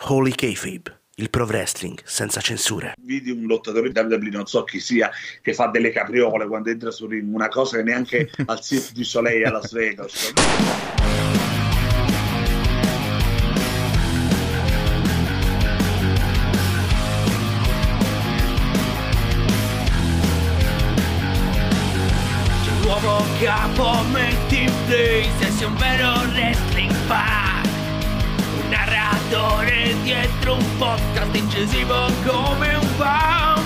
Holy Kayfabe, il pro wrestling senza censure. Vidi un lottatore di WWE, non so chi sia, che fa delle capriole quando entra su ring, una cosa che neanche al Cirque du Soleil a Las Vegas. Nuovo capo metti in play se sei un vero wrestling fan narratore dietro un podcast incisivo come un fan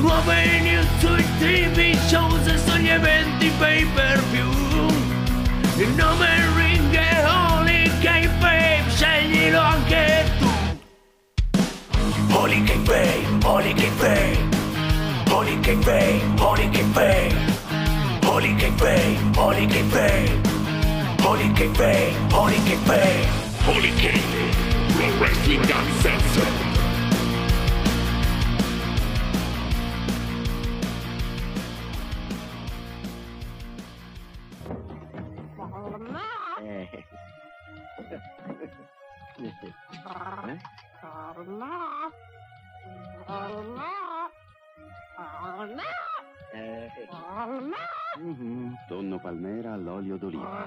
Nuove news sui tv shows e sugli eventi pay per view Il nome ring è Holy K-Babe, sceglilo anche tu. Holy K-Babe, Holy K-Babe. Holy K-Babe, Holy K-Babe. Holy K-Babe, Holy K-Babe. Holy K-Babe, Holy K-Babe Holy K-Babe, Pro Wrestling Uncensored Mhm, Tonno palmera all'olio d'oliva.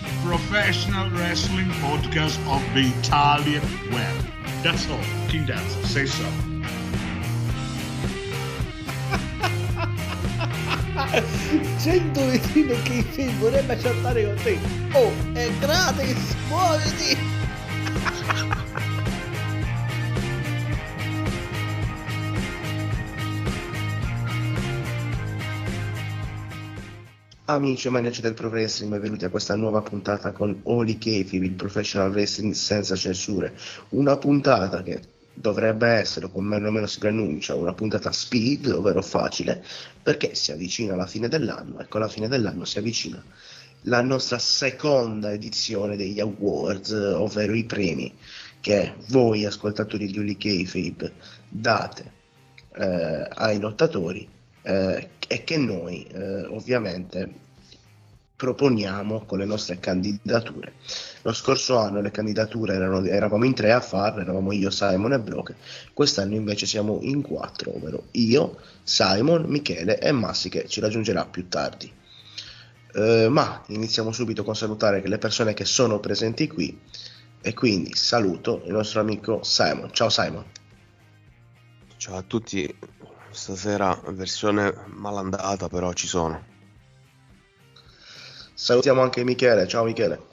professional wrestling podcast of the Italian web. That's all. King Dance, say so. 100 vicino che vorrebbe chattare con te. Oh, è gratis, muoviti! Amici e maniaci del pro wrestling, benvenuti a questa nuova puntata con Oli Kayfabe, il professional wrestling senza censure. Una puntata che dovrebbe essere, come meno meno si preannuncia, una puntata speed, ovvero facile, perché si avvicina la fine dell'anno e con la fine dell'anno si avvicina la nostra seconda edizione degli awards, ovvero i premi che voi ascoltatori di Oli Kayfabe date eh, ai lottatori eh, e che noi eh, ovviamente proponiamo con le nostre candidature. Lo scorso anno le candidature erano, eravamo in tre a farle, eravamo io, Simon e Brock, quest'anno invece siamo in quattro, ovvero io, Simon, Michele e Massi che ci raggiungerà più tardi. Eh, ma iniziamo subito con salutare le persone che sono presenti qui e quindi saluto il nostro amico Simon. Ciao Simon. Ciao a tutti, stasera versione malandata, però ci sono. Salutiamo anche Michele. Ciao Michele.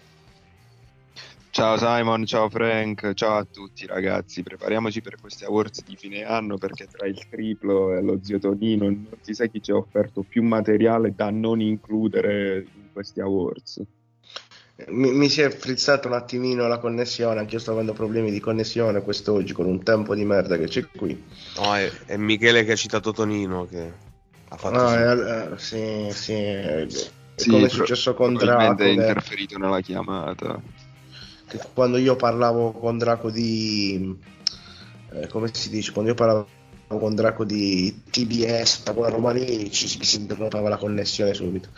Ciao Simon, ciao Frank, ciao a tutti ragazzi. Prepariamoci per questi awards di fine anno perché tra il triplo e lo zio Tonino non si sa chi ci ha offerto più materiale da non includere in questi awards. Mi, mi si è frizzata un attimino la connessione, anche io sto avendo problemi di connessione quest'oggi con un tempo di merda che c'è qui. No, è, è Michele che ha citato Tonino che ha fatto... Ah, sì. eh, sì, sì, è Sì, come è successo con Draco. è interferito nella chiamata. che quando io parlavo con Draco di eh, come si dice quando io parlavo con Draco di TBS roba lì ci ci si interrompeva la connessione subito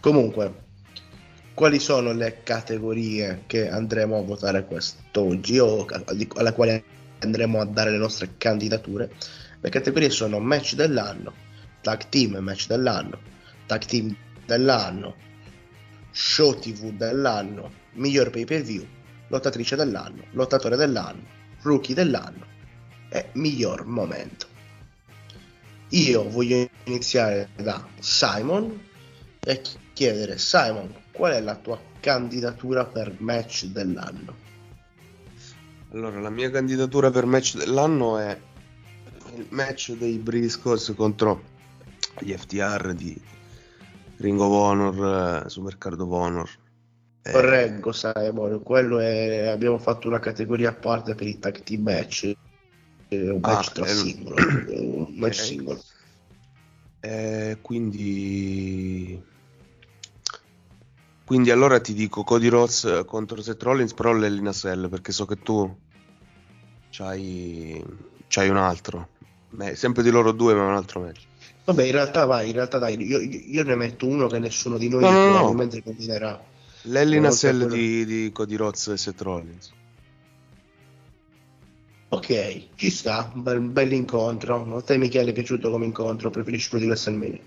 comunque quali sono le categorie che andremo a votare quest'oggi o a- di- alle quali andremo a dare le nostre candidature le categorie sono match dell'anno tag team match dell'anno tag team dell'anno show tv dell'anno miglior pay per view lottatrice dell'anno, lottatore dell'anno, rookie dell'anno e miglior momento. Io voglio iniziare da Simon e chiedere Simon qual è la tua candidatura per match dell'anno. Allora, la mia candidatura per match dell'anno è il match dei Briscoes contro gli FTR di Ring of Honor, eh, Supercard of Honor. Eh, Correggo Simon, quello è abbiamo fatto una categoria a parte per i tag team match, è un Ah, match tra è un- singolo, è un match singolo. eh, quindi... Quindi allora ti dico Cody Rhodes contro Seth Rollins, però l'Elina Cell, perché so che tu c'hai, c'hai un altro. Beh, sempre di loro due, ma un altro match. Vabbè, in realtà vai, in realtà dai, io, io ne metto uno che nessuno di noi No, no, no. probabilmente combinerà. L'Elina quello- di, di Cody Rhodes e Seth Rollins. Ok, ci sta, un bel, bell'incontro. A te Michele è piaciuto come incontro, preferisci quello di WrestleMania?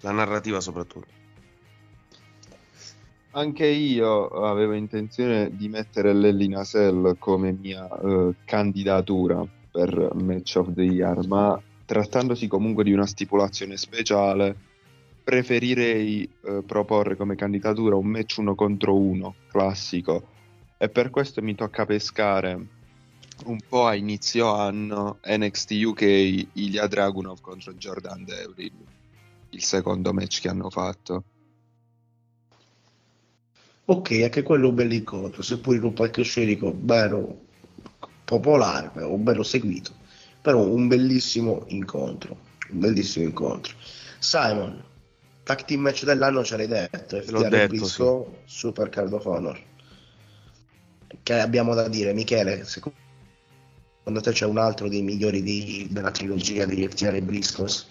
La narrativa soprattutto. Anche io avevo intenzione di mettere Lelly Nasel come mia eh, candidatura per Match of the Year, ma trattandosi comunque di una stipulazione speciale, preferirei eh, proporre come candidatura un match uno contro uno classico e per questo mi tocca pescare un po' a inizio anno NXT UK Ilya Dragunov contro Jordan Devlin, il secondo match che hanno fatto. Ok, anche quello è un bel incontro, seppur in un palcoscenico bello popolare, o bello seguito, però un bellissimo incontro, un bellissimo incontro. Simon, tag team match dell'anno ce l'hai detto, l'ho FTR detto, Briscoe, Super Card of Honor. Che abbiamo da dire, Michele? Secondo te c'è un altro dei migliori di- della trilogia degli FTR Briscoes?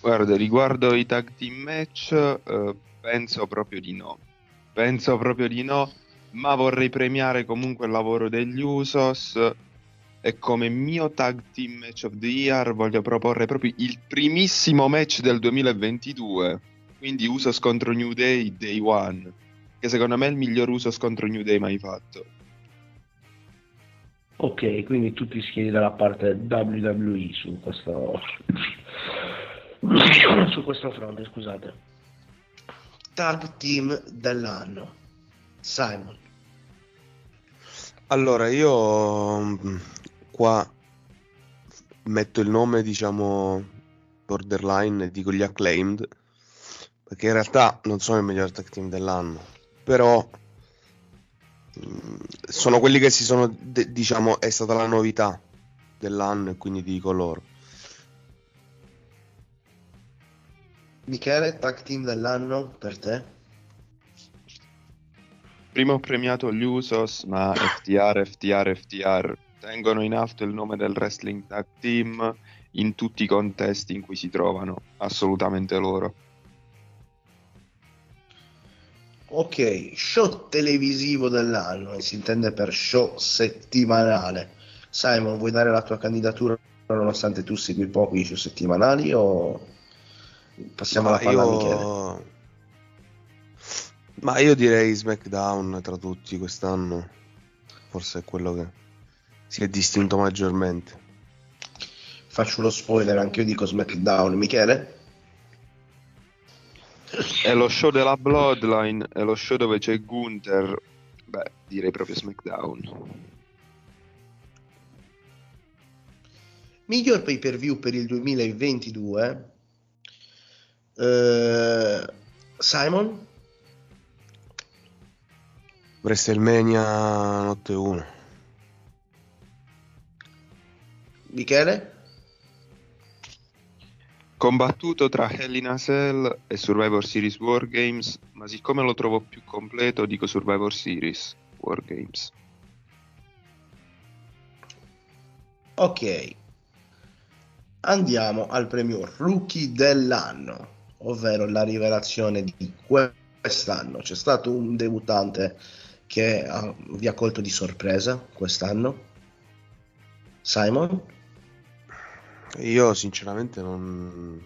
Guarda, riguardo i tag team match, eh, penso proprio di no. Penso proprio di no, ma vorrei premiare comunque il lavoro degli Usos e come mio tag team match of the year voglio proporre proprio il primissimo match del 2022, quindi Usos contro New Day Day One, che secondo me è il miglior Usos contro New Day mai fatto. Ok, quindi tu ti schieri dalla parte WWE su questo su questo fronte, scusate. Tag team dell'anno. Simon. Allora, io mm, qua metto il nome, diciamo, borderline e dico gli acclaimed, perché in realtà non sono il miglior tag team dell'anno, però mm, sono quelli che si sono, diciamo, è stata la novità dell'anno e quindi dico loro. Michele, tag team dell'anno per te? Prima ho premiato gli Usos, ma FTR, FTR, FTR tengono in alto il nome del wrestling tag team in tutti i contesti in cui si trovano, assolutamente loro. Ok, show televisivo dell'anno, si intende per show settimanale. Simon, vuoi dare la tua candidatura nonostante tu segui poco i show settimanali o passiamo alla Ma palla a io... Michele? Ma io direi SmackDown tra tutti quest'anno, forse è quello che si è distinto maggiormente. Faccio lo spoiler, anche io dico SmackDown. Michele? È lo show della Bloodline, è lo show dove c'è Gunther, beh, direi proprio SmackDown. Miglior pay per view per il 2022? Eh, Simon? WrestleMania notte 1. Michele? Combattuto tra Hell in a Cell e Survivor Series Wargames, ma siccome lo trovo più completo dico Survivor Series Wargames. Ok. Andiamo al premio Rookie dell'anno, ovvero la rivelazione di quest'anno. C'è stato un debuttante che ha- vi ha colto di sorpresa quest'anno? Simon? Io sinceramente non,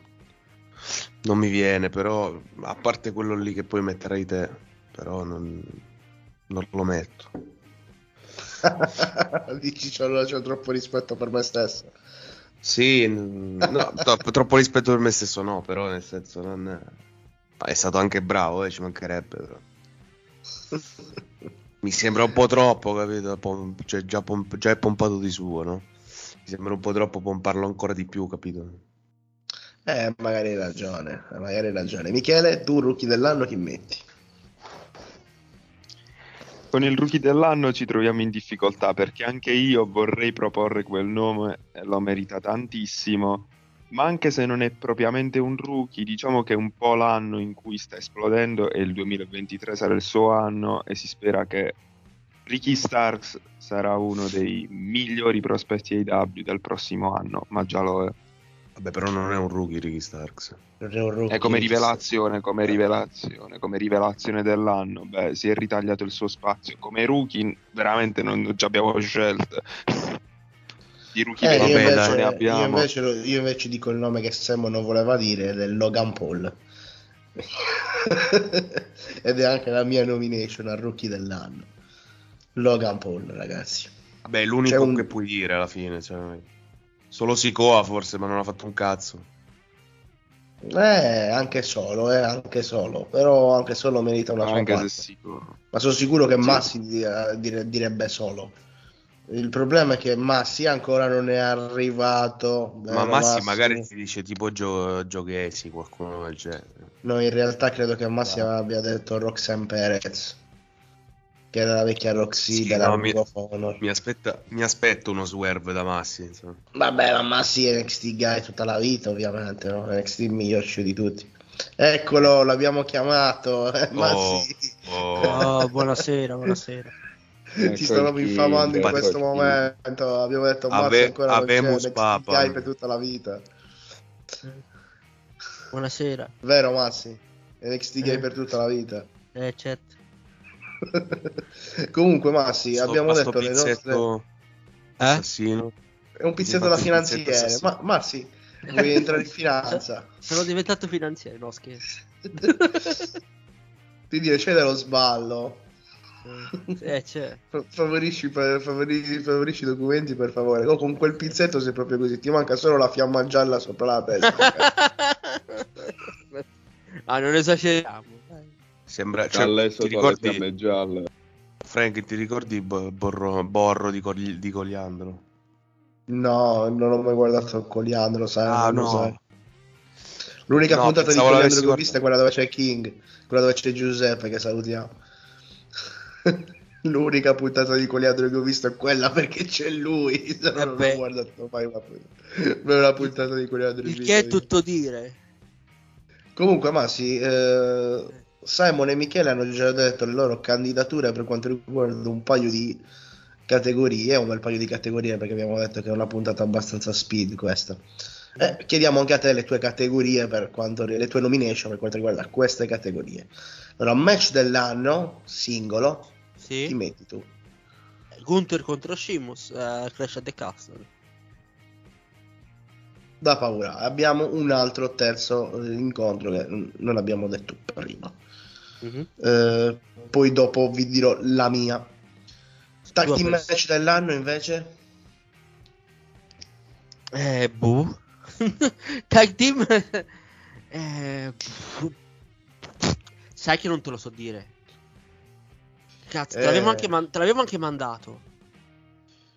non mi viene, però a parte quello lì che poi metterai te, però non, non lo metto. Dici c'ho, c'ho troppo rispetto per me stesso. Sì, no, troppo, troppo rispetto per me stesso no, però nel senso non è... è stato anche bravo, eh, ci mancherebbe però. Mi sembra un po' troppo, capito? Cioè, già, pom- già è pompato di suo, no? Mi sembra un po' troppo pomparlo ancora di più, capito? Eh, magari hai ragione, magari hai ragione. Michele, tu rookie dell'anno chi metti? Con il rookie dell'anno ci troviamo in difficoltà perché anche io vorrei proporre quel nome e lo merita tantissimo, ma anche se non è propriamente un rookie, diciamo che è un po' l'anno in cui sta esplodendo e il 2023 sarà il suo anno e si spera che Ricky Starks sarà uno dei migliori prospetti AW del prossimo anno, ma già lo è. Vabbè, però non è un rookie Ricky Starks. Non è un rookie. È come rivelazione, come rivelazione, come rivelazione dell'anno. Beh, si è ritagliato il suo spazio. Come rookie, veramente non ci abbiamo scelte. Di rookie Eh, io, non invece, ne io, abbiamo. invece, lo- io invece dico il nome che Sammo non voleva dire ed è Logan Paul. ed è anche la mia nomination al rookie dell'anno. Logan Paul, ragazzi. Vabbè, è l'unico un- che puoi dire alla fine. Cioè... Solo Sikoa forse, ma non ha fatto un cazzo. Eh, anche solo, eh, anche solo. Però anche solo merita una sua Anche se parte. Ma sono sicuro che Sì. Massi di- dire- direbbe solo. Il problema è che Massi ancora non è arrivato. Ma vero, Massi magari ti dice tipo Gio- Giochesi, qualcuno del genere. No, in realtà credo che Massi abbia detto Roxanne Perez, che era la vecchia Roxy Sì, della no, mi, Ring of Honor. mi aspetta- mi aspetto uno swerve da Massi. insomma. Vabbè, ma Massi è NXT guy tutta la vita, ovviamente, no? NXT il miglior show di tutti. Eccolo, l'abbiamo chiamato. eh, Massi. Oh, buonasera, buonasera. Ti stavamo infamando in Ecco questo momento. Abbiamo detto Massi Ave- ancora c'è avemus NXT papam. guy per tutta la vita. Buonasera. Vero Massi? NXT gay Eh. per tutta la vita. Eh, certo. Comunque Massi, Sto- abbiamo sto detto le nostre... pizzetto assassino. È un pizzetto da fate un pizzetto finanziere. Ma Massi, vuoi entrare in finanza? Sono diventato finanziario, no scherzo. Ti dire, c'è dello sballo. Eh, c'è. Fa- Favorisci, per- favori- favorisci i documenti per favore. Oh, con quel pizzetto sei proprio così. Ti manca solo la fiamma gialla sopra la testa. ah, non esageriamo. Sembra, cioè, ti ricordi, gialle. Frank, ti ricordi Bo- Borro, Borro di, Cogli- di Coliandro? no, non ho mai guardato Coliandro, sai? Ah, non lo no. sai. L'unica No, puntata di Coliandro che ho visto è quella dove c'è King, quella dove c'è Giuseppe che salutiamo. L'unica puntata di Coliandro che ho visto è quella perché c'è lui. Se no non Vabbè. ho guardato mai una puntata. Non una puntata di Coliandro. Il che è tutto dire. Comunque, Massi, eh, Simon e Michele hanno già detto le loro candidature per quanto riguarda un paio di categorie, un bel paio di categorie perché abbiamo detto che è una puntata abbastanza speed questa. Eh, chiediamo anche a te le tue categorie per quanto le tue nomination per quanto riguarda queste categorie. Allora, match dell'anno singolo, Sì. chi metti tu? Gunther contro Shimus, eh, Clash at the Castle. Da paura. Abbiamo un altro terzo eh, incontro che non abbiamo detto prima. Mhm. Eh, poi dopo vi dirò la mia. Tag team match dell'anno invece? Eh, boh. Tag team. eh, sai che non te lo so dire. Cazzo, te l'avevo, Eh. anche, man- te l'avevo anche mandato.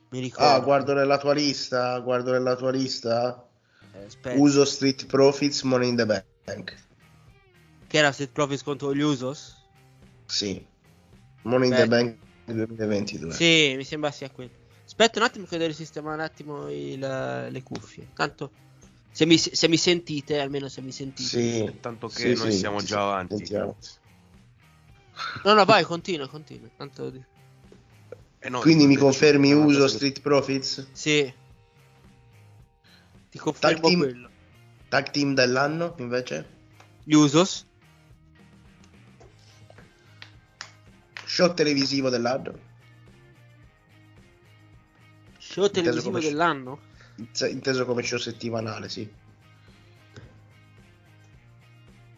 Mi ricordo. Ah, guardo nella tua lista, guardo nella tua lista. Eh. Uso Street Profits Money in the Bank. Che era Street Profits contro gli Usos? Sì. Money in the Bank 2022. Sì, mi sembra sia quello. Aspetta un attimo che devo sistemare un attimo il- le cuffie. Tanto, se mi, se mi sentite, almeno se mi sentite. Sì. Tanto che Sì, noi sì, siamo sì, già avanti. sentiamo. No, no, vai, continua, continua. Tanto Eh no, Quindi mi confermi uso Street Profits? Sì. Ti confermo Tag team, quello. tag team dell'anno invece? Gli Usos? Show televisivo dell'anno? Show Inteso televisivo come- dell'anno? Inteso- Inteso come show settimanale, sì.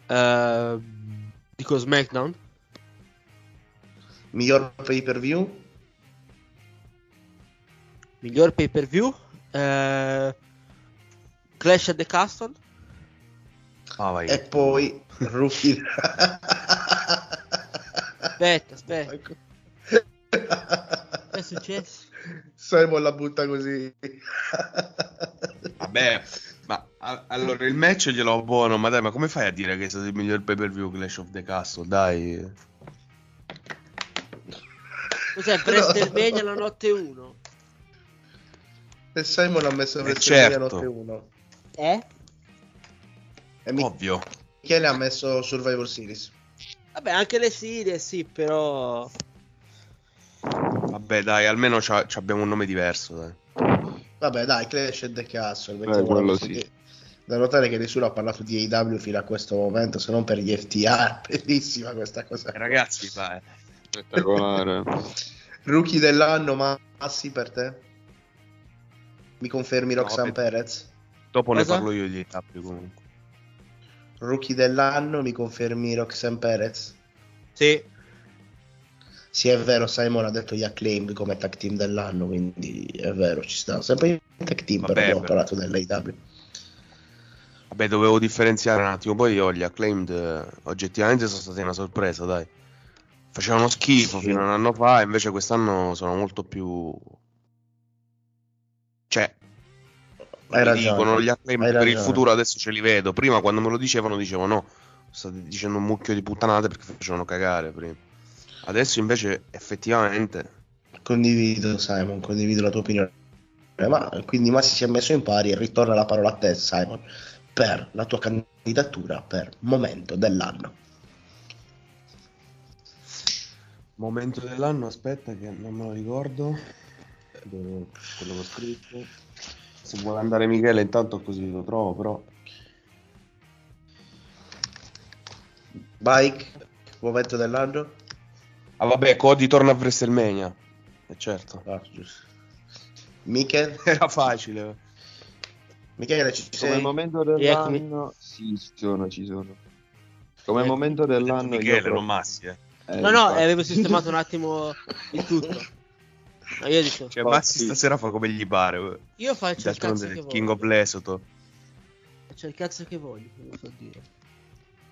Eh, dico SmackDown? Miglior pay per view? Miglior pay per view? Eh, Clash at the Castle? Ah, vai. E poi rookie. Aspetta, aspetta. Che è successo? Simon la butta così. Vabbè, ma a- allora il match glielo buono, ma dai, ma come fai a dire che è stato il miglior pay per view Clash of the Castle? Dai. Cos'è? WrestleMania la notte 1? E Simon ha messo Eh, WrestleMania certo. notte 1. Eh? E Ovvio. Michele ha messo Survivor Series. Vabbè, anche le serie, sì, però... Vabbè, dai, almeno c'ha- c'abbiamo un nome diverso, dai. Vabbè, dai, Clash e The Castle. Eh, quello sì. Da notare che nessuno ha parlato di AEW fino a questo momento, se non per gli FTR. Bellissima questa cosa. Eh, Ragazzi, vai. Spettacolare. Rookie dell'anno, Massi per te? Mi confermi No, Roxanne. Perez? Dopo ne Cosa? parlo io di AEW comunque. Rookie dell'anno, mi confermi Roxanne Perez? Sì. Sì, è vero, Simon ha detto gli acclaimed come tag team dell'anno, quindi è vero, ci sta. Sempre in tag team, Vabbè, però abbiamo parlato dell'AEW. Vabbè, dovevo differenziare un attimo. Poi io gli acclaimed eh, oggettivamente sono stati una sorpresa, dai. Facevano schifo Sì. fino a un anno fa, invece quest'anno sono molto più. Hai ragione. dicono gli acclaimed hai per il ragione. futuro adesso ce li vedo. Prima quando me lo dicevano dicevo no, state dicendo un mucchio di puttanate perché facevano cagare prima. Adesso invece effettivamente Condivido, Simon, condivido la tua opinione. Ma quindi Massi si è messo in pari e ritorna la parola a te, Simon, per la tua candidatura per momento dell'anno. Momento dell'anno, aspetta che non me lo ricordo. Quello che ho scritto. Se vuole andare Michele intanto così lo trovo, però. Bike, momento dell'anno? Ah vabbè, Cody torna a WrestleMania. E certo. Ah. Michele? Era facile. Michele, ci Come sei? momento Rieccomi. dell'anno, sì, ci sono, ci sono. Come Ecco. momento dell'anno, io Michele, pro- non Massi, eh. eh, No, no, infatti. avevo sistemato un attimo il tutto. Ma io dico, Cioè, Massi sì. stasera fa come gli pare. io faccio il cazzo che King voglio. of Lesotho. Faccio il cazzo che voglio, non so dire.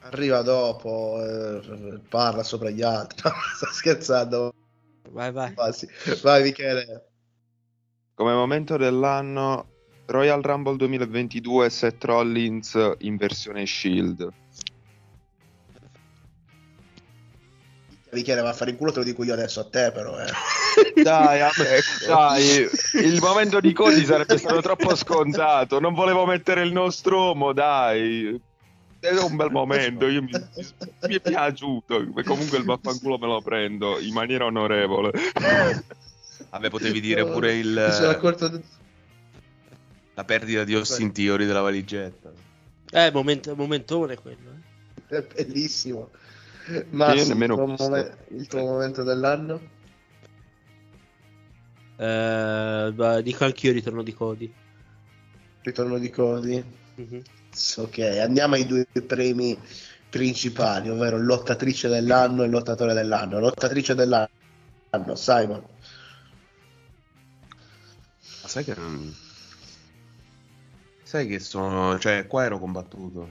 Arriva dopo, eh, parla sopra gli altri. No, sto scherzando. Vai, vai. Massi. Vai, Michele. Come momento dell'anno, Royal Rumble 2022 Seth Rollins in versione Shield. Michele va a fare in culo, te lo dico io adesso a te, però. Eh. Dai, a me- dai, il momento di Cody sarebbe stato troppo scontato. Non volevo mettere il Nostromo, dai. È un bel momento, io mi, mi è piaciuto. Comunque il vaffanculo me lo prendo in maniera onorevole. Vabbè, potevi dire pure il, la perdita di Austin Theory della valigetta. Eh, moment- momentone quello. eh. È bellissimo. Ma il tuo momento dell'anno? Eh, dico anch'io il ritorno di Cody. Ritorno di Cody. Mhm. Ok, andiamo ai due premi principali, ovvero lottatrice dell'anno e lottatore dell'anno. Lottatrice dell'anno, Simon. Ma sai che. Sai che sono... Cioè, qua ero combattuto.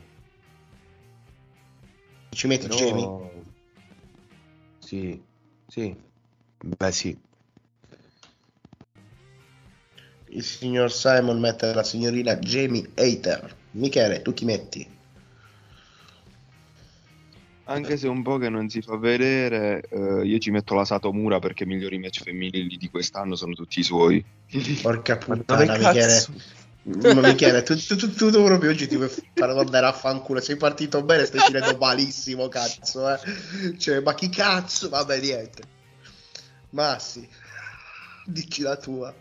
Ci metti Però... Jamie? Sì, sì. Beh, sì. Il signor Simon mette la signorina Jamie Hater. Michele, tu chi metti? Anche se un po' che non si fa vedere, eh, io ci metto la Satomura perché i migliori match femminili di quest'anno sono tutti i suoi. Porca puttana, Michele. Ma Michele, tu, tu, tu, tu proprio oggi ti vuoi fare andare a fanculo. Sei partito bene, stai finendo malissimo, cazzo. Eh. Cioè, ma chi cazzo? Vabbè, niente. Ma sì, dici la tua.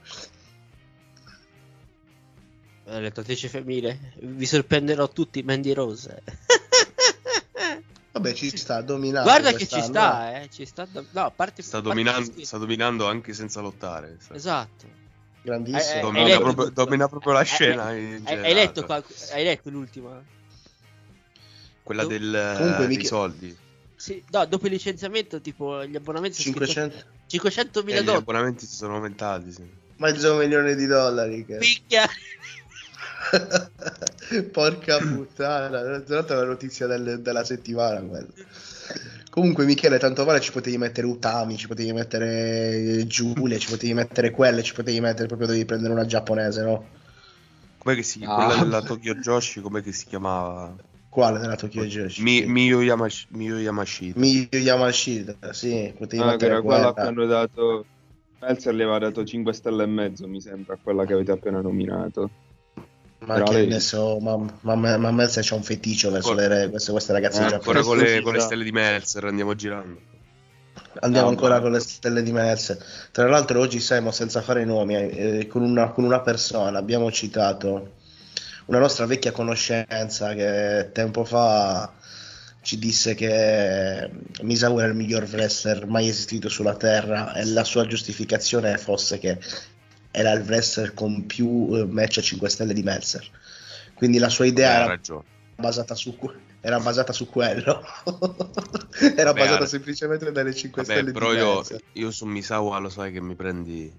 Eh, Lottatrice femminile. Vi sorprenderò tutti, Mandy Rose. Vabbè, ci sta dominando. Guarda che ci sta, eh. Ci sta. do- No, a parte. Sta parte dominando, sta dominando anche senza lottare. Sta- Esatto. eh. Grandissimo. Eh, eh, Domina, hai letto proprio, domina proprio la Eh, scena. eh, in Hai, hai letto qua- hai letto l'ultima? Quella del, Comunque, dei soldi. Sì, no, dopo il licenziamento, tipo gli abbonamenti sono 500 500 E mila gli dollari. abbonamenti si sono aumentati, sì. mezzo milione di dollari. Che... Picchia. Porca puttana, è la notizia del- della settimana quella. Comunque Michele, tanto vale ci potevi mettere Utami, ci potevi mettere Giulia, ci potevi mettere quelle, ci potevi mettere proprio dovevi prendere una giapponese, no? Com'è che si Ah. quella della Tokyo Joshi, com'è che si chiamava? Quale della Tokyo Joshi? Mi, Miyu Yamash- Miyu Yamashita. Miyu Yamashita, sì, potevi Ah, che mettere era quella a quella. hanno dato. Melzer le aveva dato 5 stelle e mezzo, mi sembra, quella che avete appena nominato. Ma Però che lei- ne so, ma, ma, ma, ma Melzer c'ha un feticcio verso le re, queste, queste ragazze Eh, Ancora con le, con le stelle di Melzer andiamo girando. Andiamo No, ancora ma- con le stelle di Melzer. Tra l'altro oggi siamo senza fare nomi, eh, con, una, con una persona abbiamo citato una nostra vecchia conoscenza che tempo fa ci disse che Misawa era il miglior wrestler mai esistito sulla Terra e la sua giustificazione fosse che era il wrestler con più eh, match a 5 stelle di Meltzer. Quindi la sua idea ha era ragione. basata su, era basata su quello. era Beh, basata semplicemente dalle 5 Vabbè, stelle però di io, Meltzer. io su Misawa lo sai che mi prendi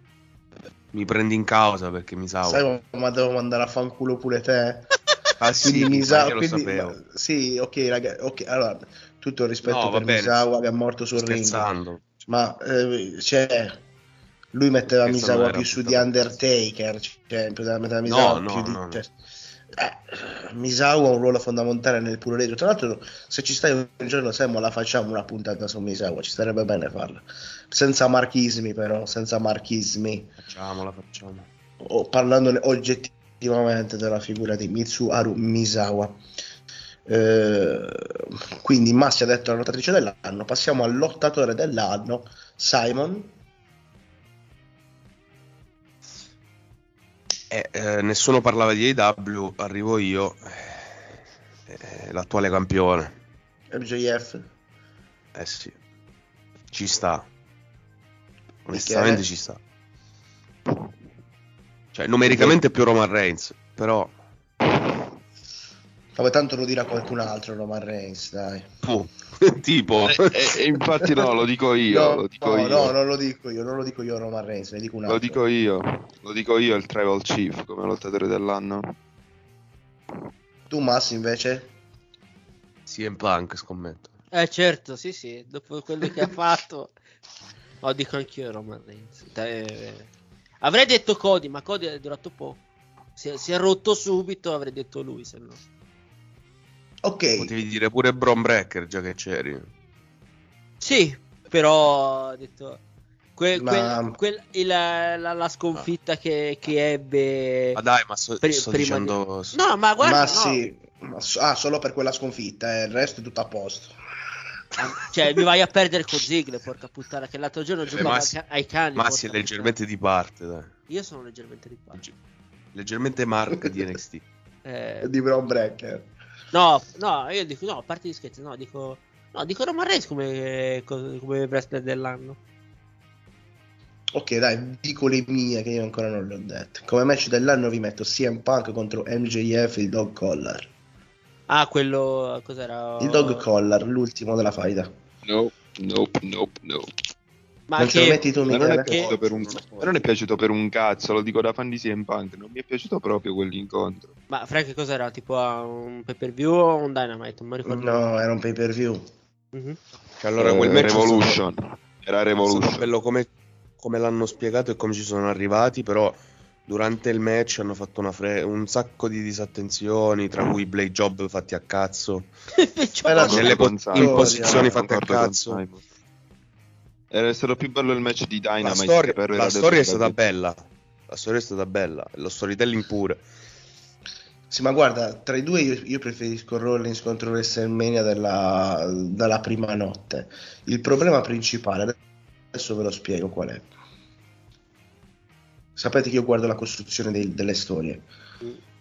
mi prendi in causa perché Misawa Sai, ma devo mandare a fanculo pure te. ah sì, quindi Misawa, quindi- ma- sì, ok, raga, ok, allora, tutto il rispetto No, per bene, Misawa che è morto sul ring, ma eh, cioè, lui metteva Scherzando, Misawa più su di. Undertaker, cioè, metteva Misawa no, più di... no, no. cioè, eh, Misawa ha un ruolo fondamentale nel puro regio. Tra l'altro, se ci stai un giorno, Semo, la facciamo una puntata su Misawa. Ci starebbe bene farla. Senza marchismi, però, senza marchismi. facciamola facciamo O parlandone oggettivamente della figura di Mitsuharu Misawa. Eh, quindi Massi ha detto la lottatrice dell'anno. Passiamo al lottatore dell'anno, Simon. Eh, eh, nessuno parlava di AW, arrivo io, eh, l'attuale campione. MJF. Eh sì, ci sta. Onestamente ci sta. Cioè, numericamente è più Roman Reigns, però... Vabbè, tanto lo dirà qualcun altro, Roman Reigns, dai. Puh, tipo... E, e- e infatti no, lo dico io, no, lo dico no, io. no, non lo dico io, non lo dico io Roman Reigns, ne dico un altro. Lo dico io, lo dico io il Tribal Chief come lottatore dell'anno. Tu Massi invece? CM Punk, scommetto. Eh certo, sì sì, dopo quello che ha fatto. No, dico anch'io Roman Reigns. Eh, Avrei detto Cody, ma Cody è durato poco. Si è, si è rotto subito, avrei detto lui, se no. Ok, Potevi dire pure Bron Breaker, già che c'eri. Sì, però ho detto que- Ma- quel- quel- il- la, la sconfitta che, che ebbe Ma dai, ma so- pri- sto prima di- dicendo... No, ma guarda, ma no. sì, ma ah, solo per quella sconfitta, eh, il resto è tutto a posto. Cioè, mi vai a perdere con Ziggler, porca puttana, che l'altro giorno giocava Eh, Massi- ca- ai cani. Massi è porca leggermente di parte, dai. Io sono leggermente di parte. Leggermente Mark di NXT. Eh, Di Brown Breaker. No, no, io dico, no, a parte gli scherzi, no, dico, no, dico Roman Reigns come, come wrestler dell'anno. Ok, dai, dico le mie che io ancora non le ho dette. Come match dell'anno vi metto CM Punk contro MJF il Dog Collar. Ah, quello, cos'era? Il Dog Collar, l'ultimo della faida. Nope, nope, nope, nope. Ma non ce lo che, metti tu, Ma non, è Michele? piaciuto per un, ma non è piaciuto per un cazzo, lo dico da fan di CM Punk, non mi è piaciuto proprio quell'incontro. ma Frank cos'era? Tipo a un pay per view o un Dynamite? Non mi ricordo. No, era un pay per view. Mhm. Cioè, allora, quel Eh, match è stato- Revolution. Era è stato Revolution. bello come, come l'hanno spiegato e come ci sono arrivati, però durante il match hanno fatto una fre- un sacco di disattenzioni, tra cui blade job fatti a cazzo, nelle po- in posizioni fatte a con cazzo. Simon. Era stato più bello il match di La Dynamite storia, però la storia è stata bella. La storia è stata bella. Lo storytelling pure. Sì, ma guarda, tra i due io, io preferisco Rollins contro WrestleMania della, dalla prima notte. Il problema principale, adesso ve lo spiego qual è. Sapete che io guardo la costruzione dei- delle storie.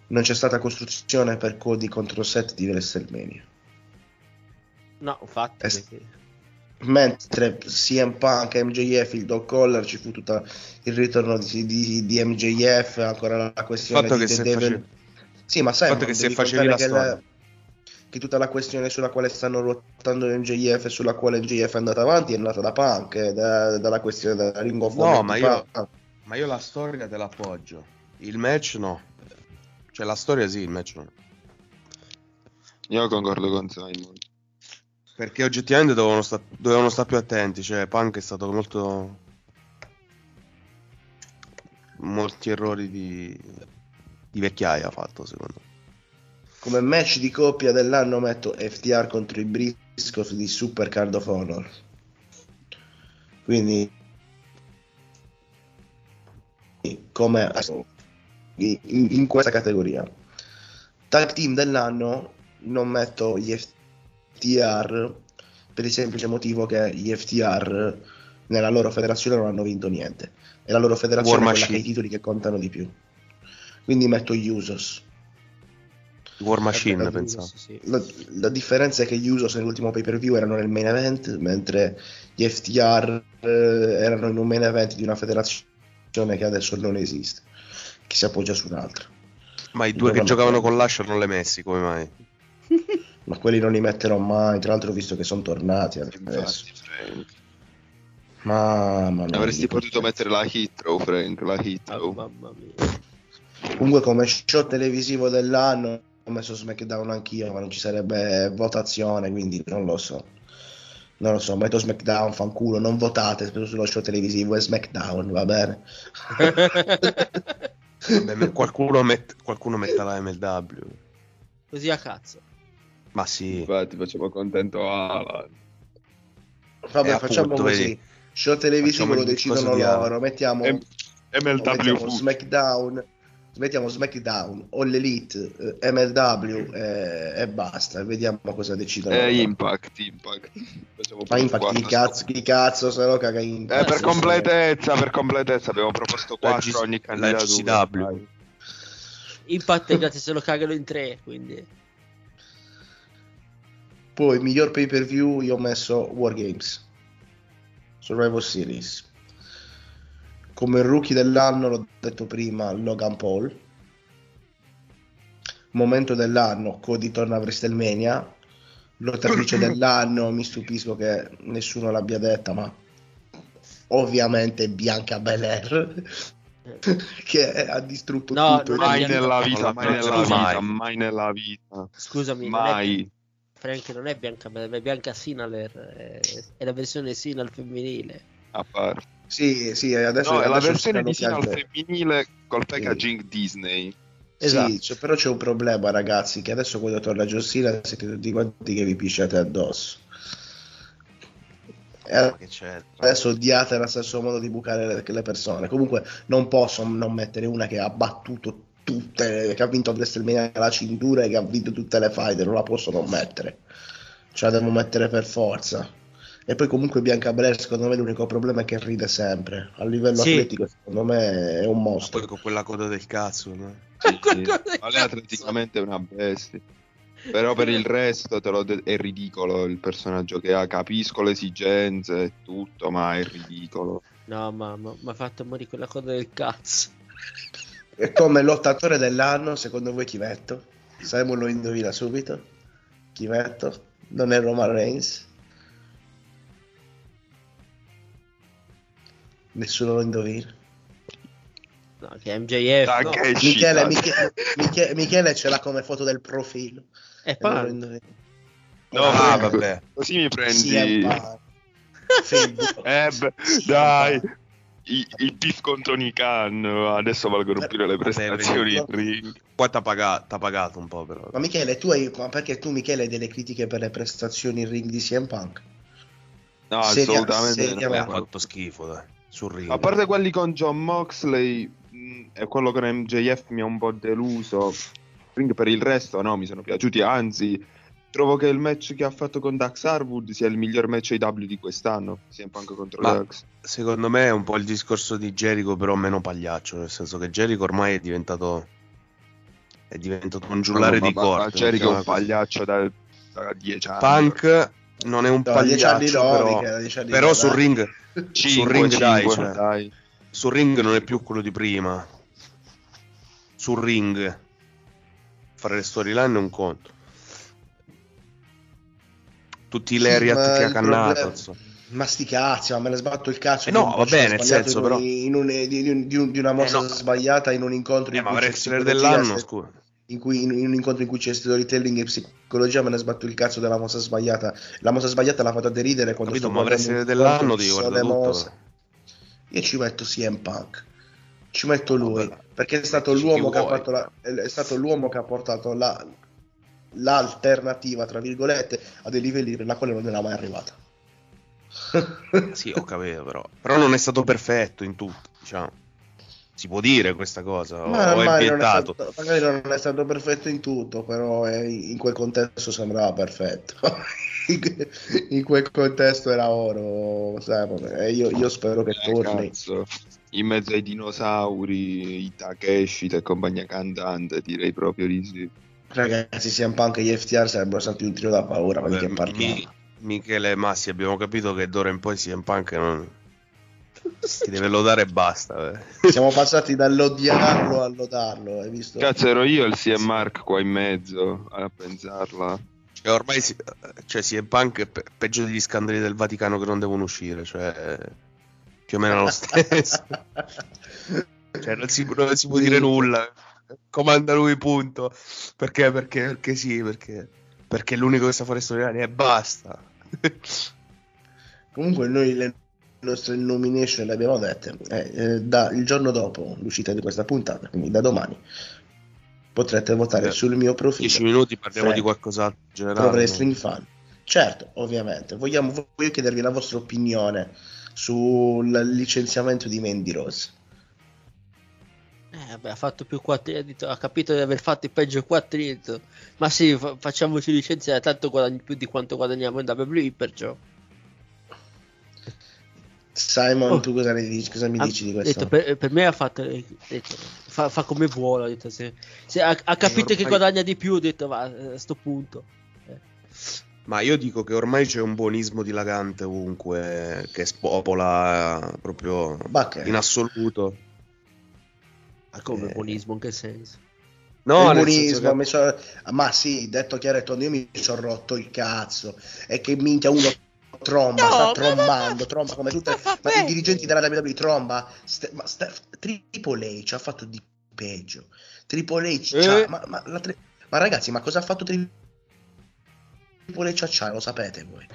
Non c'è stata costruzione per Cody contro Seth di WrestleMania. No, infatti. Sì. perché- Mentre CM Punk, MJF, il Dog Collar, ci fu tutto il ritorno di, di- di MJF, ancora la questione fatto di che The Devil. face- Sì, ma sai, fatto che se facevi la che storia. che tutta la questione sulla quale stanno ruotando MJF e sulla quale MJF è andato avanti è nata da Punk, eh, da- dalla questione della Ring of No, ma io, ma io la storia te l'appoggio. Il match no. Cioè la storia sì, il match no. Io concordo con Simon. Perché oggettivamente dovevano, sta- dovevano stare più attenti. Cioè, Punk è stato molto. Molti errori di, di vecchiaia ha fatto, secondo me. Come match di coppia dell'anno metto FTR contro i Briscoes di Super Card of Honor. Quindi come in, in questa categoria. Tag team dell'anno non metto gli FTR per il semplice motivo che gli FTR nella loro federazione non hanno vinto niente. E la loro federazione è ha i titoli che contano di più. Quindi metto gli Usos. War Machine, la, pensavo. la, la differenza è che gli Usos nell'ultimo pay per view erano nel main event, mentre gli FTR eh, erano in un main event di una federazione che adesso non esiste, che si appoggia su un'altra. Ma i due che giocavano con l'Asher non le messi, come mai? Ma quelli non li metterò mai, tra l'altro ho visto che sono tornati adesso. Mamma mia. Avresti potuto mettere la hit row, Frank, la hit row. Mamma mia. Comunque come show televisivo dell'anno ho messo SmackDown anch'io, ma non ci sarebbe votazione, quindi non lo so. Non lo so, metto SmackDown, fanculo, non votate sullo show televisivo, è SmackDown, va bene. Vabbè, qualcuno, met- qualcuno metta la MLW. Così a cazzo. Ma sì. Infatti facciamo contento Alan. Vabbè, Eh, facciamo appunto, così. vedi. Show televisivo lo decidono di loro, mettiamo, M- MLW mettiamo. SmackDown, mettiamo SmackDown, All Elite, eh, MLW eh, e basta, vediamo cosa decidono. Eh. Impact, Impact. Facciamo Ma Impact, chi cazzo, chi cazzo se lo caga Eh, Impact? per completezza, per completezza abbiamo proposto La 4 G- ogni la candidatura. GCW. Impact grazie se lo cagano in tre, quindi. Poi, miglior pay per view, io ho messo Wargames, Survivor Series. Come rookie dell'anno, l'ho detto prima, Logan Paul. Momento dell'anno, Cody torna a WrestleMania. Lottatrice dell'anno, mi stupisco che nessuno l'abbia detta, ma ovviamente Bianca Belair, che ha distrutto No, tutto. Mai nella vita, mai la nella vita, mai. mai nella vita. Scusami, non è- Mai. Frank non è Bianca Belair, è Bianca Sinaler, è, la versione Sinal femminile. A parte. Sì, sì, adesso No, è la versione di Sinal femminile col packaging Disney. Esatto. Sì, c'è- però c'è un problema, ragazzi, che adesso quando torna John Cena siete tutti quanti che vi pisciate addosso. E che c'è? adesso odiate lo stesso modo di bucare le, le persone. Comunque non posso non mettere una che ha battuto tutte, che ha vinto WrestleMania la cintura e che ha vinto tutte le fight, non la posso non mettere. Ce la devo mettere per forza. E poi comunque Bianca Belair secondo me l'unico problema è che ride sempre. A livello Sì. atletico secondo me è un Ma mostro. poi con quella coda del cazzo, no? Sì, sì. Ma lei atleticamente è una bestia. Però per il resto te lo de- è ridicolo il personaggio che ha. Capisco le esigenze e tutto, ma è ridicolo. No, ma mi ha fatto morire quella coda del cazzo. E come lottatore dell'anno, secondo voi chi metto? Simon lo indovina subito. Chi metto? Non è Roman Reigns. Nessuno lo indovina. No, che MJF. No. che Michele. Michele, Michele, Michele ce l'ha come foto del profilo. E indovina. No, Ah, vabbè. Così mi Sì, è prendi. Facebook. Eh, beh, dai. I- Il beef con Tony Khan adesso valgono più le prestazioni in ring. Poi t'ha pagato, t'ha pagato un po' però. Ma Michele, tu hai, ma perché tu Michele hai delle critiche per le prestazioni in ring di CM Punk? No, Seria- assolutamente. seria- no. Beh, ha fatto schifo, dai. Sul ring. A parte quelli con John Moxley mh, e quello con MJF mi ha un po' deluso. Ring per il resto no, mi sono piaciuti, anzi trovo che il match che ha fatto con Dax Harwood sia il miglior match AW di quest'anno, sia Punk contro Ma- Dax. Secondo me è un po' il discorso di Jericho, però meno pagliaccio, nel senso che Jericho ormai è diventato è diventato un giullare Ma- di corte. ma Jericho è un pagliaccio da, da 10 anni. Punk non è un No, pagliaccio, no, però, Michele, dieci anni però no, sul dai. ring sul Cinque, ring dai, cinque, cioè, dai. sul ring non è più quello di prima. Sul ring fare le storyline è un conto. Tutti i lariat che ha cannato. problema-. Ma sti cazzi, ma me ne sbatto il cazzo. Eh di no, va coach bene, nel senso, in però- in un- di, di di una mossa no. sbagliata in un incontro Eh, in ma wrestler dell'anno, se- scusa. in, cui, in, in un incontro in cui c'è storytelling e psicologia me ne sbatto il cazzo della mossa sbagliata. La mossa sbagliata l'ha fatta deridere quando Capito, ma un dell'anno sono le tutto. Io ci metto CM Punk. Ci metto lui Vabbè, perché è stato l'uomo che ha vuoi. fatto la- è stato l'uomo che ha portato la- l'alternativa tra virgolette a dei livelli per la quale non era mai arrivata. Sì, ho capito, però. Però non è stato perfetto in tutto, diciamo. Si può dire questa cosa, o Ma o è magari non, è vietato. stato, magari non è stato perfetto in tutto, però eh, in quel contesto sembrava perfetto. in, quel contesto era oro, Simon, e io, io spero che Eh, torni. cazzo. In mezzo ai dinosauri, i Takeshi e compagnia cantante, direi proprio di sì. Ragazzi, CM Punk e gli FTR sarebbero stati un trio da paura, parliamo? Mi- Michele Massi, abbiamo capito che d'ora in poi CM Punk non... ti deve lodare e basta. eh. Siamo passati dall'odiarlo al lodarlo, hai visto? Cazzo, ero io il CM Mark qua in mezzo a pensarla. Cioè, ormai si- cioè, CM Punk è pe- peggio degli scandali del Vaticano che non devono uscire, cioè più o meno lo stesso. cioè, non si, non si può dire nulla. Comanda lui, punto. Perché? Perché? Perché sì, perché, perché è l'unico che sa fare storie e basta. Comunque noi le nostre nomination le abbiamo dette eh, eh, da, il giorno dopo l'uscita di questa puntata, quindi da domani potrete votare Eh, sul mio profilo. 10 minuti parliamo Frank, di qualcos'altro in generale. Pro Wrestling Fan. Certo, ovviamente. Vogliamo, voglio chiedervi la vostra opinione sul licenziamento di Mandy Rose. Eh, vabbè, ha fatto più quattrini, ha capito di aver fatto il peggio quattrini. Ma sì, fa- facciamoci licenziare, tanto guadagni più di quanto guadagniamo in WWE, perciò. Simon, Oh. tu cosa, ne dici, cosa mi Ha dici di questo? detto, per, per me ha fatto ha detto, fa, fa come vuole ha, detto, se, se ha, ha capito Eh, che ormai- guadagna di più ha detto va a sto punto Ma io dico che ormai c'è un buonismo dilagante ovunque che spopola proprio Ma che- in assoluto. Ma come Eh. buonismo in che senso No, il nel buonismo, senso che- so- ma sì, detto chiaro e tondo, io mi sono rotto il cazzo. E che minchia uno tromba, No, sta ma- trombando, tromba come tutte fa ma i dirigenti della WWE tromba. Ste- ma Ste- Triple H ha fatto di peggio. Triple H, Eh. c'ha- ma, ma la tri- ma ragazzi, ma cosa ha fatto Tri- Triple H a Chai, lo sapete voi?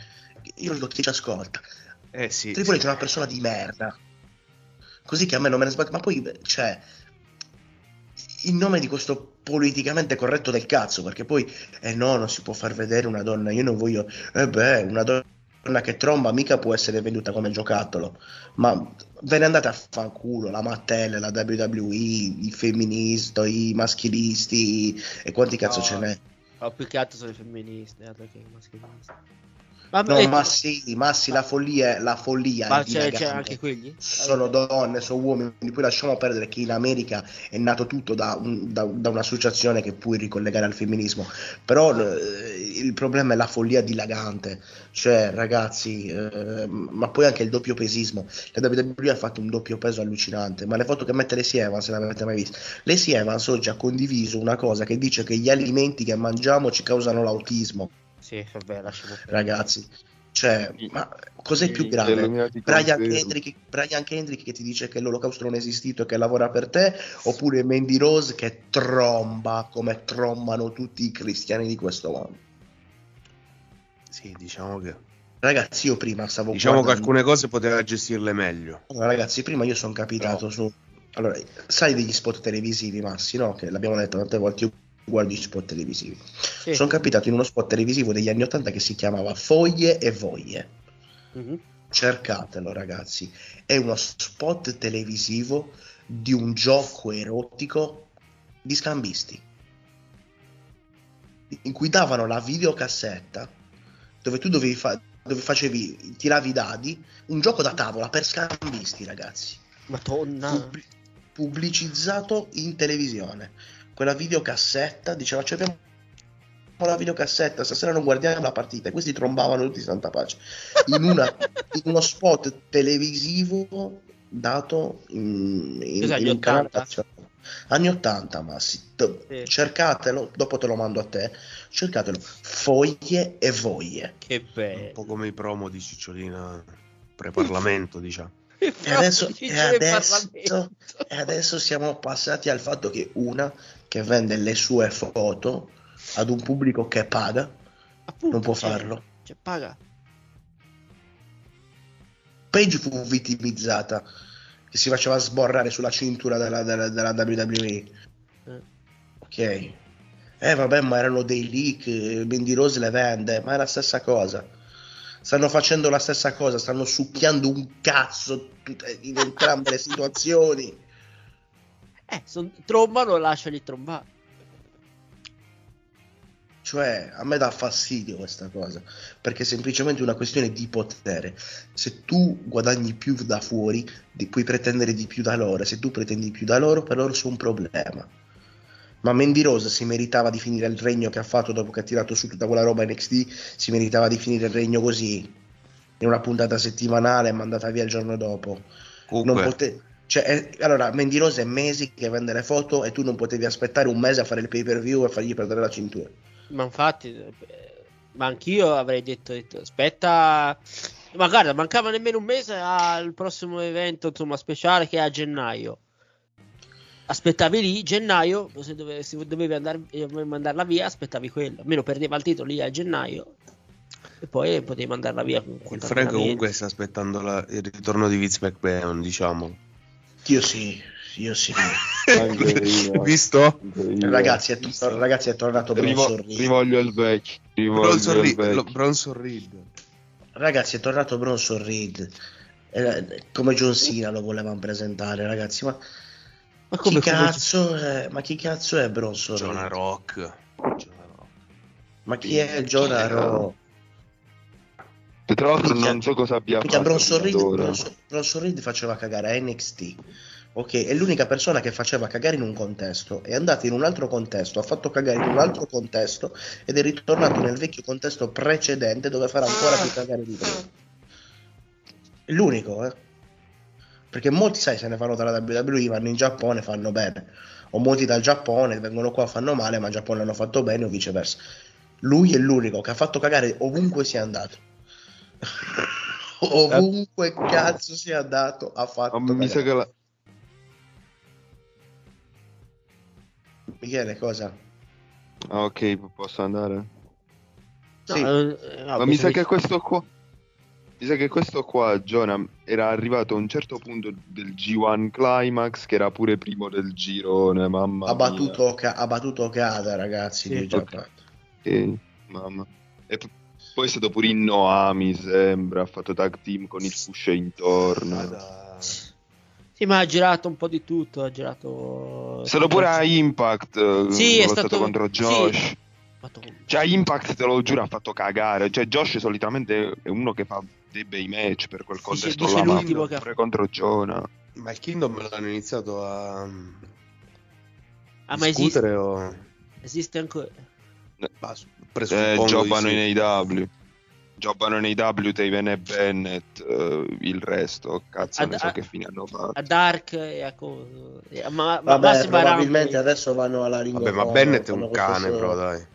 Io lo dico chi ci ascolta. Eh sì, Triple H sì. è una persona di merda. Così che a me non me ne sbaglio. Ma poi, cioè, in nome di questo politicamente corretto del cazzo, perché poi, eh no, non si può far vedere una donna. Io non voglio, eh beh, una donna che tromba mica può essere venduta come giocattolo. Ma ve ne andate a fanculo, la Mattel, la WWE, i femministi, i maschilisti e quanti cazzo No. ce n'è. ho più che altro sono i femministi altro che i maschilisti Vabbè, No, ma sì, ma sì, la follia, la follia ma è c'è, c'è anche quelli? Sono donne, sono uomini, poi lasciamo perdere che in America è nato tutto da, un- da- da un'associazione che puoi ricollegare al femminismo, però eh, il problema è la follia dilagante, cioè ragazzi, eh, ma poi anche il doppio pesismo, la WWE ha fatto un doppio peso allucinante, ma le foto che mette Lacey Evans, se le avete mai viste, Lacey Evans oggi ha condiviso una cosa che dice che gli alimenti che mangiamo ci causano l'autismo, sì vabbè lasciamo ragazzi. Cioè, ma cos'è più grave? Brian. Kendrick, Brian Kendrick che ti dice che l'olocausto non è esistito e che lavora per te, oppure Mandy Rose che tromba come trombano tutti i cristiani di questo mondo. Sì, diciamo che Ragazzi, io prima stavo diciamo che guardando- alcune cose poteva gestirle meglio. Allora, ragazzi, prima io sono capitato su. Allora, sai degli spot televisivi, Massi, no? Che l'abbiamo detto tante volte, io guardo gli spot televisivi. Sì. Sono capitato in uno spot televisivo degli anni 80 che si chiamava Foglie e Voglie. Mhm. Cercatelo, ragazzi. È uno spot televisivo di un gioco erotico di scambisti. In cui davano la videocassetta dove tu dovevi fa- dove facevi, tiravi i dadi, un gioco da tavola per scambisti, ragazzi. madonna Pubbi- pubblicizzato in televisione. Quella videocassetta diceva: Ci abbiamo la videocassetta, stasera non guardiamo la partita. E questi trombavano tutti santa pace. In, una- in uno spot televisivo dato in, in, Cos'è, in un canale 80? nazionale. Anni 80, ma sì, do- Sì. cercatelo, dopo te lo mando a te, cercatelo, foglie e voglie. Che Un bello. po' come i promo di Cicciolina pre-parlamento, diciamo. E adesso, Dice e, adesso, e adesso siamo passati al fatto che una che vende le sue foto ad un pubblico che paga Appunto, non può cioè, farlo. Cioè, paga. Page fu vittimizzata che si faceva sborrare sulla cintura della, della, della WWE. Eh. Ok. Eh vabbè, ma erano dei leak, Mandy Rose le vende, ma è la stessa cosa. Stanno facendo la stessa cosa, stanno succhiando un cazzo in entrambe le situazioni. Eh, son, trombano, lasciali trombare. Cioè, a me dà fastidio questa cosa, perché è semplicemente una questione di potere. Se tu guadagni più da fuori, di- puoi pretendere di più da loro. Se tu pretendi più da loro, per loro c'è un problema. Ma Mandy Rose si meritava di finire il regno che ha fatto dopo che ha tirato su tutta quella roba NXT, si meritava di finire il regno così, in una puntata settimanale e mandata via il giorno dopo. Comunque, Non pote- cioè, è- allora, Mandy Rose è mesi che vende le foto e tu non potevi aspettare un mese a fare il pay per view e fargli perdere la cintura. Ma infatti, eh, ma anch'io avrei detto, detto, aspetta, ma guarda, mancava nemmeno un mese al prossimo evento, insomma, speciale che è a gennaio. Aspettavi lì, gennaio, se dove- se dovevi andare, eh, mandarla via, aspettavi quello. Almeno perdeva il titolo lì a gennaio e poi potevi mandarla via. con il Frank comunque sta aspettando la- il ritorno di Vince McMahon, diciamo. Io sì, io sì. Io. Visto? Io. ragazzi, è, to- ragazzi, è tornato Rivo- Bronson Reed. rivoglio il vecchio. Rivoglio Bronson il Reed, vecchio. lo- Bronson Reed. Ragazzi, è tornato Bronson Reed. Eh, come John Cena lo volevamo presentare, ragazzi. Ma, Ma come, chi, come- cazzo è, ma chi cazzo è Bronson Jonah Reed? Rock. Jonah Rock. Ma chi è Jonah Raw? Tra l'altro non so cosa abbia Minchia, fatto Bronson Reed. Bronson- Bronson Reed faceva cagare a NXT. Ok, è l'unica persona che faceva cagare in un contesto. È andato in un altro contesto, ha fatto cagare in un altro contesto ed è ritornato nel vecchio contesto precedente dove farà ancora più cagare di prima. È l'unico, eh. Perché molti, sai, se ne fanno dalla WWE, vanno in Giappone, fanno bene. O molti dal Giappone vengono qua, fanno male, ma in Giappone hanno fatto bene o viceversa. Lui è l'unico che ha fatto cagare ovunque sia andato. ovunque cazzo sia andato, ha fatto Ma mi sa che la... Michele, cosa? Ah, ok, posso andare? Sì. No, eh, eh, Ma mi sa che questo qua. Mi sa che questo qua, Jonah, era arrivato a un certo punto del G1 Climax, che era pure primo del girone, mamma Ha mia. battuto, Ca- ha battuto Kada, ragazzi. Sì. di già Ok. fatto. Sì, mamma. E poi è stato pure in Noah, mi sembra. Ha fatto tag team con il Fush intorno. Sì, ma ha girato un po' di tutto, ha girato... È stato pure a Impact. eh, Sì, è lottato stato- contro sì. Josh. Madonna. Cioè, Impact, te lo giuro, ha fatto cagare. Cioè, Josh solitamente è uno che fa dei bei match per quel contesto dice là, ma l'ultimo che ha pure contro Jonah. Ma il Kingdom l'hanno iniziato a Ah, ma esiste, o... esiste ancora... Eh, di giocano in AW. Giocano in AW, Taven e Bennett. eh, il resto, cazzo, A- ne so a- che fine hanno fatto. A Dark e a cosa... ma, ma Vabbè, probabilmente Arampi- adesso vanno alla Ring Vabbè, ma Bennett è un cane, show- però dai.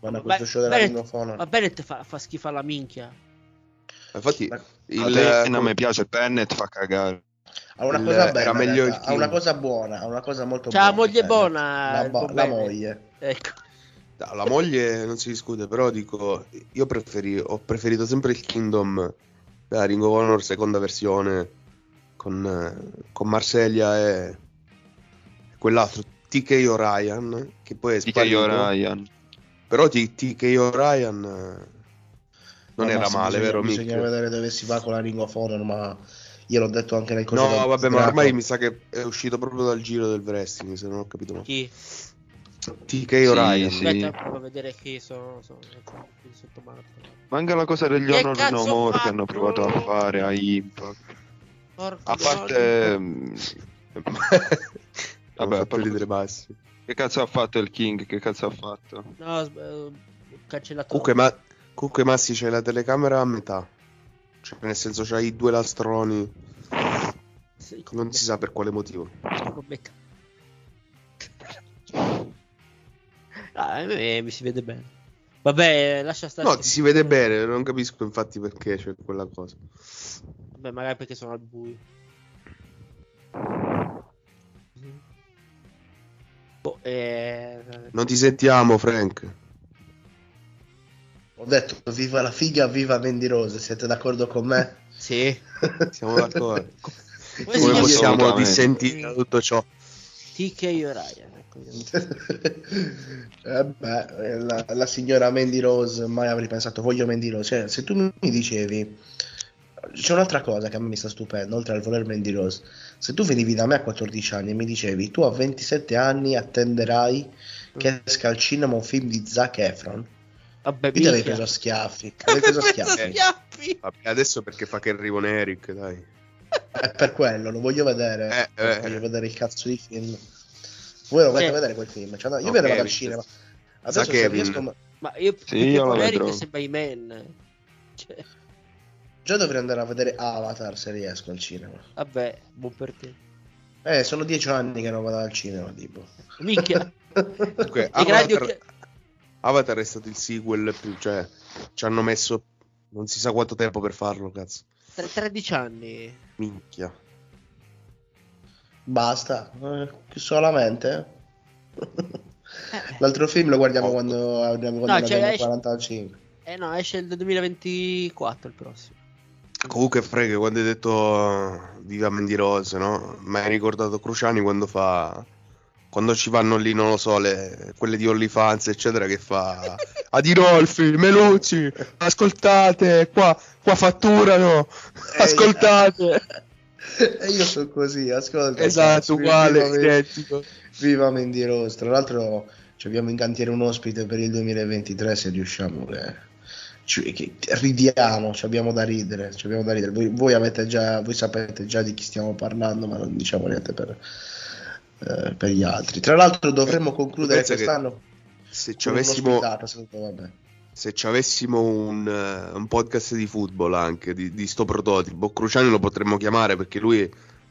Vanno a questo Beh, show della Bennett-. Ma Bennett fa, fa schifo alla minchia. Infatti, A il, te non mi piace, Bennett fa cagare. Ha una il- cosa bella, era in meglio il ha una cosa buona, ha una cosa molto C'ha la buona. moglie Bennett. buona. La, il bo- buon la Bennett. moglie. Ecco. La moglie non si discute, però dico, io preferi- ho preferito sempre il Kingdom da Ring of Honor seconda versione con, con Marsiglia e quell'altro TK Orion che poi è TK sparito. Ryan. Però T- TK Orion eh, non No, era male, bisogna, vero Bisogna Mick? vedere dove si va con la Ring of Honor, ma io l'ho detto anche nel coso No, vabbè, ma ormai mi sa che è uscito proprio dal giro del wrestling, se non ho capito male. Chi? TK Orion. sì. Aspetta, provo a vedere chi sono, sono sotto. Manca la cosa degli Che Honor No More che hanno provato a fare a Impact. Porco A di parte... Vabbè, a però- ridere bassi. Che cazzo ha fatto il King? Che cazzo ha fatto? No, eh, ho cancellato. Comunque, ma, comunque Massi c'è la telecamera a metà. Cioè, nel senso c'hai due lastroni. Sì, Non si sa per quale motivo. come metà. Ah, a me mi si vede bene. Vabbè, lascia stare. No, ti si vede bene, non capisco infatti perché c'è quella cosa. Vabbè, magari perché sono al buio. Boh, eh... Non ti sentiamo, Frank. Ho detto viva la figa, viva Mandy Rose, siete d'accordo con me? Sì. Siamo d'accordo. Come Come si possiamo dissentire da tutto ciò? TK Ryan. ecco. Eh beh, eh, la, la signora Mandy Rose, mai avrei pensato, voglio Mandy Rose. Cioè, se tu mi dicevi, c'è un'altra cosa che a me mi sta stupendo, oltre al voler Mandy Rose. Se tu venivi da me a 14 anni e mi dicevi, tu a 27 anni attenderai che esca al cinema un film di Zac Efron, Vabbè, io ti avrei preso a schiaffi. Avrei preso a schiaffi. schiaffi. Vabbè, adesso perché fa che arriva un Eric, dai. È per quello, lo voglio vedere. Eh, eh. Voglio vedere il cazzo di film. Voi lo volete Eh. vedere quel film? Cioè, no, io ne vado al cinema. Adesso Sa se riesco, Ma io, Sì, io Eric vedrò. sembra i man. Cioè, già dovrei andare a vedere Avatar se riesco al cinema. vabbè, buon per te. Eh, sono dieci anni che non vado al cinema, tipo. Minchia. Grandi Avatar, occhi- Avatar è stato il sequel più, cioè, ci hanno messo non si sa quanto tempo per farlo, cazzo. Tre- 13 anni. Minchia. Basta, eh, solamente. L'altro film lo guardiamo quando, quando No, abbiamo cioè, esce- 45. Eh no, esce il 2024 il prossimo. Comunque, frega, quando hai detto uh, Viva Mandy Rose, no? Mi hai ricordato Cruciani quando fa. Quando ci vanno lì, non lo so, le, quelle di OnlyFans, eccetera, che fa. Adirolfi, Melucci, ascoltate, qua, qua fatturano, ascoltate. E io sono così, ascolta. Esatto, viva uguale, Men- identico. Viva Mandy Rose. Tra l'altro ci abbiamo in cantiere un ospite per il 2023 se riusciamo che, ci- che ridiamo, ci abbiamo da ridere, ci abbiamo da ridere. Voi, voi avete già, voi sapete già di chi stiamo parlando, ma non diciamo niente per, eh, per gli altri. Tra l'altro dovremmo concludere pensa che quest'anno Se ci avessimo, se ci avessimo un, eh, un podcast di football anche, di, di sto prototipo, Cruciani lo potremmo chiamare perché lui è,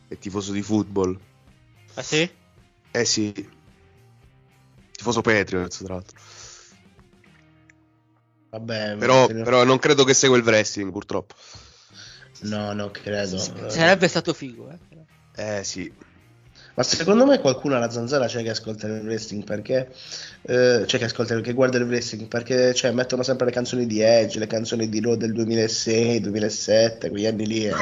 è tifoso di football. Ah sì? Eh sì. Tifoso Patriots, tra l'altro. Vabbè, Però, però non credo che segua il wrestling, purtroppo. no, non credo. Eh, Sarebbe stato figo, eh. Eh sì. Ma secondo me qualcuno alla zanzara c'è che ascolta il wrestling perché eh, c'è che ascolta che guarda il wrestling perché cioè, mettono sempre le canzoni di Edge, le canzoni di Raw del 2006, 2007, quegli anni lì eh.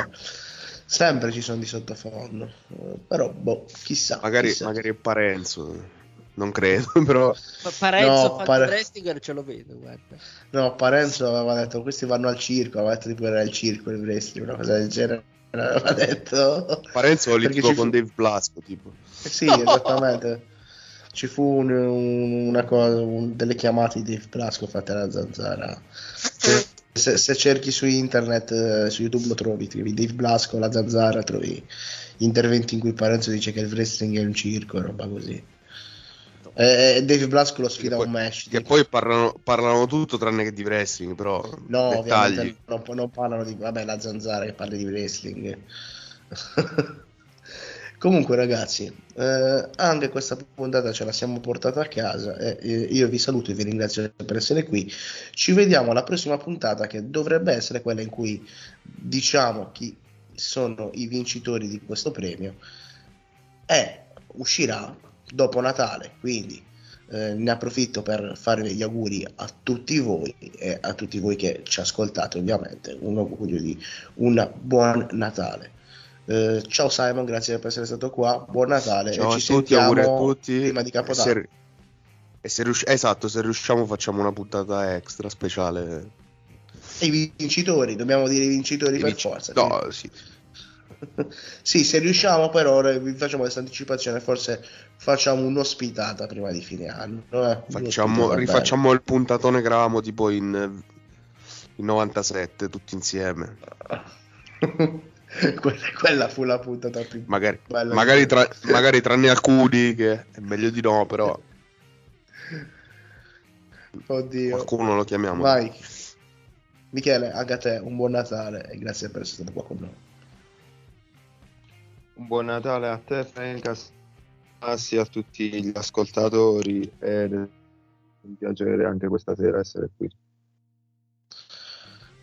sempre ci sono di sottofondo. Eh, però boh, chissà. Magari, chissà. magari è Parenzo. Non credo, però. Ma Parenzo No, fa pare- il wrestling ce lo vedo, guarda. No, Parenzo aveva detto questi vanno al circo, aveva detto tipo era il circo il wrestling, una cosa del genere. Aveva detto Parenzo tipo ci con fu- Dave Blasco, tipo. Eh Sì, esattamente. Ci fu un- un- una cosa, un- delle chiamate di Dave Blasco fatte alla zanzara. Se, se- se cerchi su internet, eh, su YouTube lo trovi, trovi Dave Blasco, la zanzara, trovi interventi in cui Parenzo dice che il wrestling è un circo roba così. E e Dave Blasco lo sfida a un match. Che poi parlano, parlano tutto tranne che di wrestling, però. No, dettagli. ovviamente non, non parlano di... Vabbè, la zanzara che parla di wrestling. Comunque ragazzi, eh, anche questa puntata ce la siamo portata a casa eh, io vi saluto e vi ringrazio per essere qui. Ci vediamo alla prossima puntata che dovrebbe essere quella in cui diciamo chi sono i vincitori di questo premio e uscirà dopo Natale, quindi eh, ne approfitto per fare gli auguri a tutti voi e a tutti voi che ci ascoltate ovviamente, un augurio di un buon Natale. Eh, ciao Simon, grazie per essere stato qua, buon Natale Ciao e ci tutti, sentiamo auguri a tutti. prima di E Capodanno. se, e se riusci- esatto, se riusciamo facciamo una puntata extra speciale. E i vincitori, dobbiamo dire i vincitori I per forza. No, sì. Sì, se riusciamo per ora vi facciamo questa anticipazione, forse facciamo un'ospitata prima di fine anno. eh. Facciamo, rifacciamo il puntatone che eravamo tipo in, in 97, tutti insieme. quella fu la puntata più Magari, bella. magari, tra, magari tranne alcuni, che è meglio di no, però Oddio. qualcuno lo chiamiamo. Vai. Michele, anche a te un buon Natale e grazie per essere stato qua con noi. Un buon Natale a te, Frank, a tutti gli ascoltatori. E un piacere anche questa sera essere qui.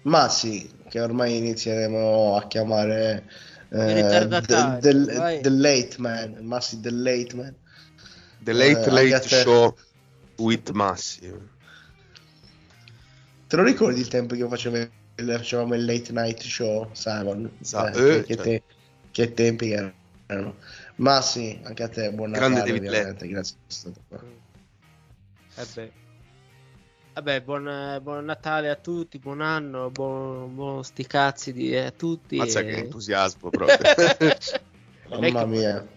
Ma sì, che ormai inizieremo a chiamare eh, del, del late man, Massi del late man. The Late Eh, Late. Show with Massi. Te lo ricordi il tempo che facevo il- facevamo il late night show, Simon? Sa- Eh, eh, che, cioè. te- che tempi che erano. Ma sì, anche a te, buon Grande Natale, grazie per essere stato qua. Eh beh. Vabbè, buon, buon Natale a tutti, buon anno, buon, buon sti cazzi di, a tutti. Mazza e- che entusiasmo proprio. Mamma Ecco. mia,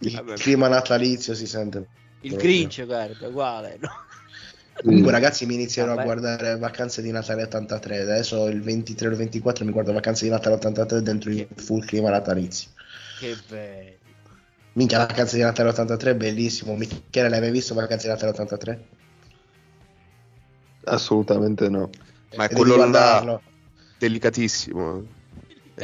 il Vabbè. clima natalizio si sente. Il proprio. Grinch, guarda, uguale. No? Comunque, ragazzi, mi inizierò Vabbè. a guardare Vacanze di Natale 83. Adesso il 23 o il 24 mi guardo Vacanze di Natale 83 dentro il full clima natalizio. Che bello. Minchia, Vacanze di Natale 83 è bellissimo. Michele, l'hai mai visto Vacanze di Natale 83? Assolutamente no. Ma è quello là delicatissimo.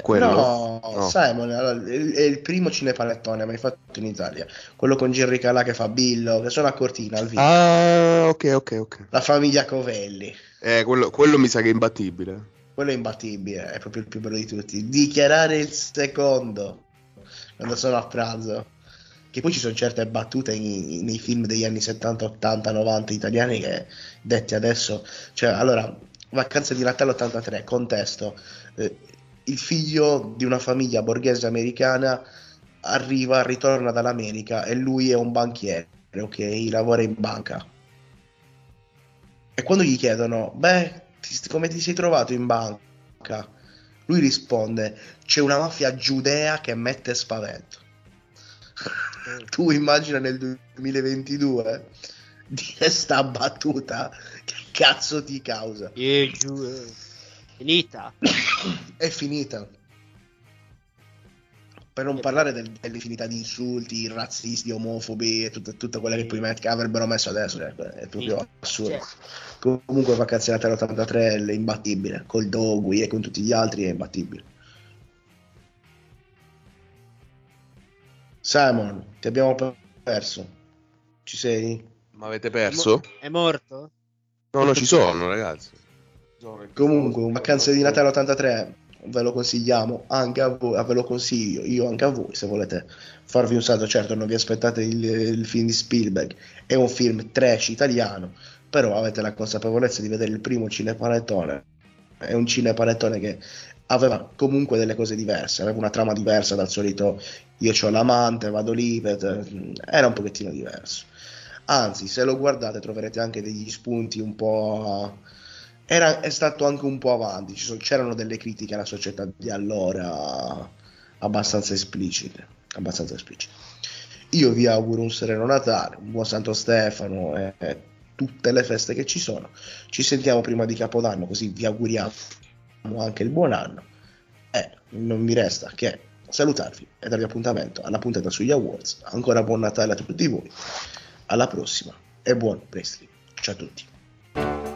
Quello? No, No. Simon, allora, è il primo cinepanettone mai fatto in Italia. Quello con Gerry Calà che fa Billo, che sono a Cortina al video. Ah, ok, ok, ok. La famiglia Covelli. Eh, quello, quello mi sa che è imbattibile. Quello è imbattibile, è proprio il più bello di tutti. Dichiarare il secondo quando sono a pranzo. Che poi ci sono certe battute in- nei film degli anni 70, 80, 90 italiani che detti adesso. Cioè, allora, Vacanze di Natale 83, contesto. eh, il figlio di una famiglia borghese americana arriva, ritorna dall'America e lui è un banchiere, ok? Lavora in banca. E quando gli chiedono, beh, ti- come ti sei trovato in banca? Lui risponde, c'è una mafia giudea che mette spavento. tu immagina nel 2022 dire sta battuta, che cazzo ti causa? Eh. Finita. È finita. Per non parlare del- dell'infinità di insulti, razzisti, omofobi e tutte, tutte quelle che, poi met- che avrebbero messo adesso. cioè, è proprio Sì. assurdo. Cioè, Comunque Vacanze Natale 83 è imbattibile, col Dogui e con tutti gli altri è imbattibile. Simon, ti abbiamo perso. Ci sei? Ma avete perso? È morto? No, no, ci sono, ragazzi. Comunque, Vacanze di Natale 83 ve lo consigliamo anche a voi, ve lo consiglio io anche a voi se volete farvi un salto. Certo, non vi aspettate il, il film di Spielberg, è un film trash italiano, però avete la consapevolezza di vedere il primo cinepanettone. È un cinepanettone che aveva comunque delle cose diverse, aveva una trama diversa dal solito io ho l'amante, vado lì, era un pochettino diverso. Anzi, se lo guardate troverete anche degli spunti un po'... Era, è stato anche un po' avanti, sono- c'erano delle critiche alla società di allora abbastanza esplicite, abbastanza esplicite. Io vi auguro un sereno Natale, un buon Santo Stefano e, e tutte le feste che ci sono. Ci sentiamo prima di Capodanno, così vi auguriamo anche il buon anno. E non mi resta che salutarvi e darvi appuntamento alla puntata sugli awards. Ancora buon Natale a tutti voi. Alla prossima e buon wrestling. Ciao a tutti.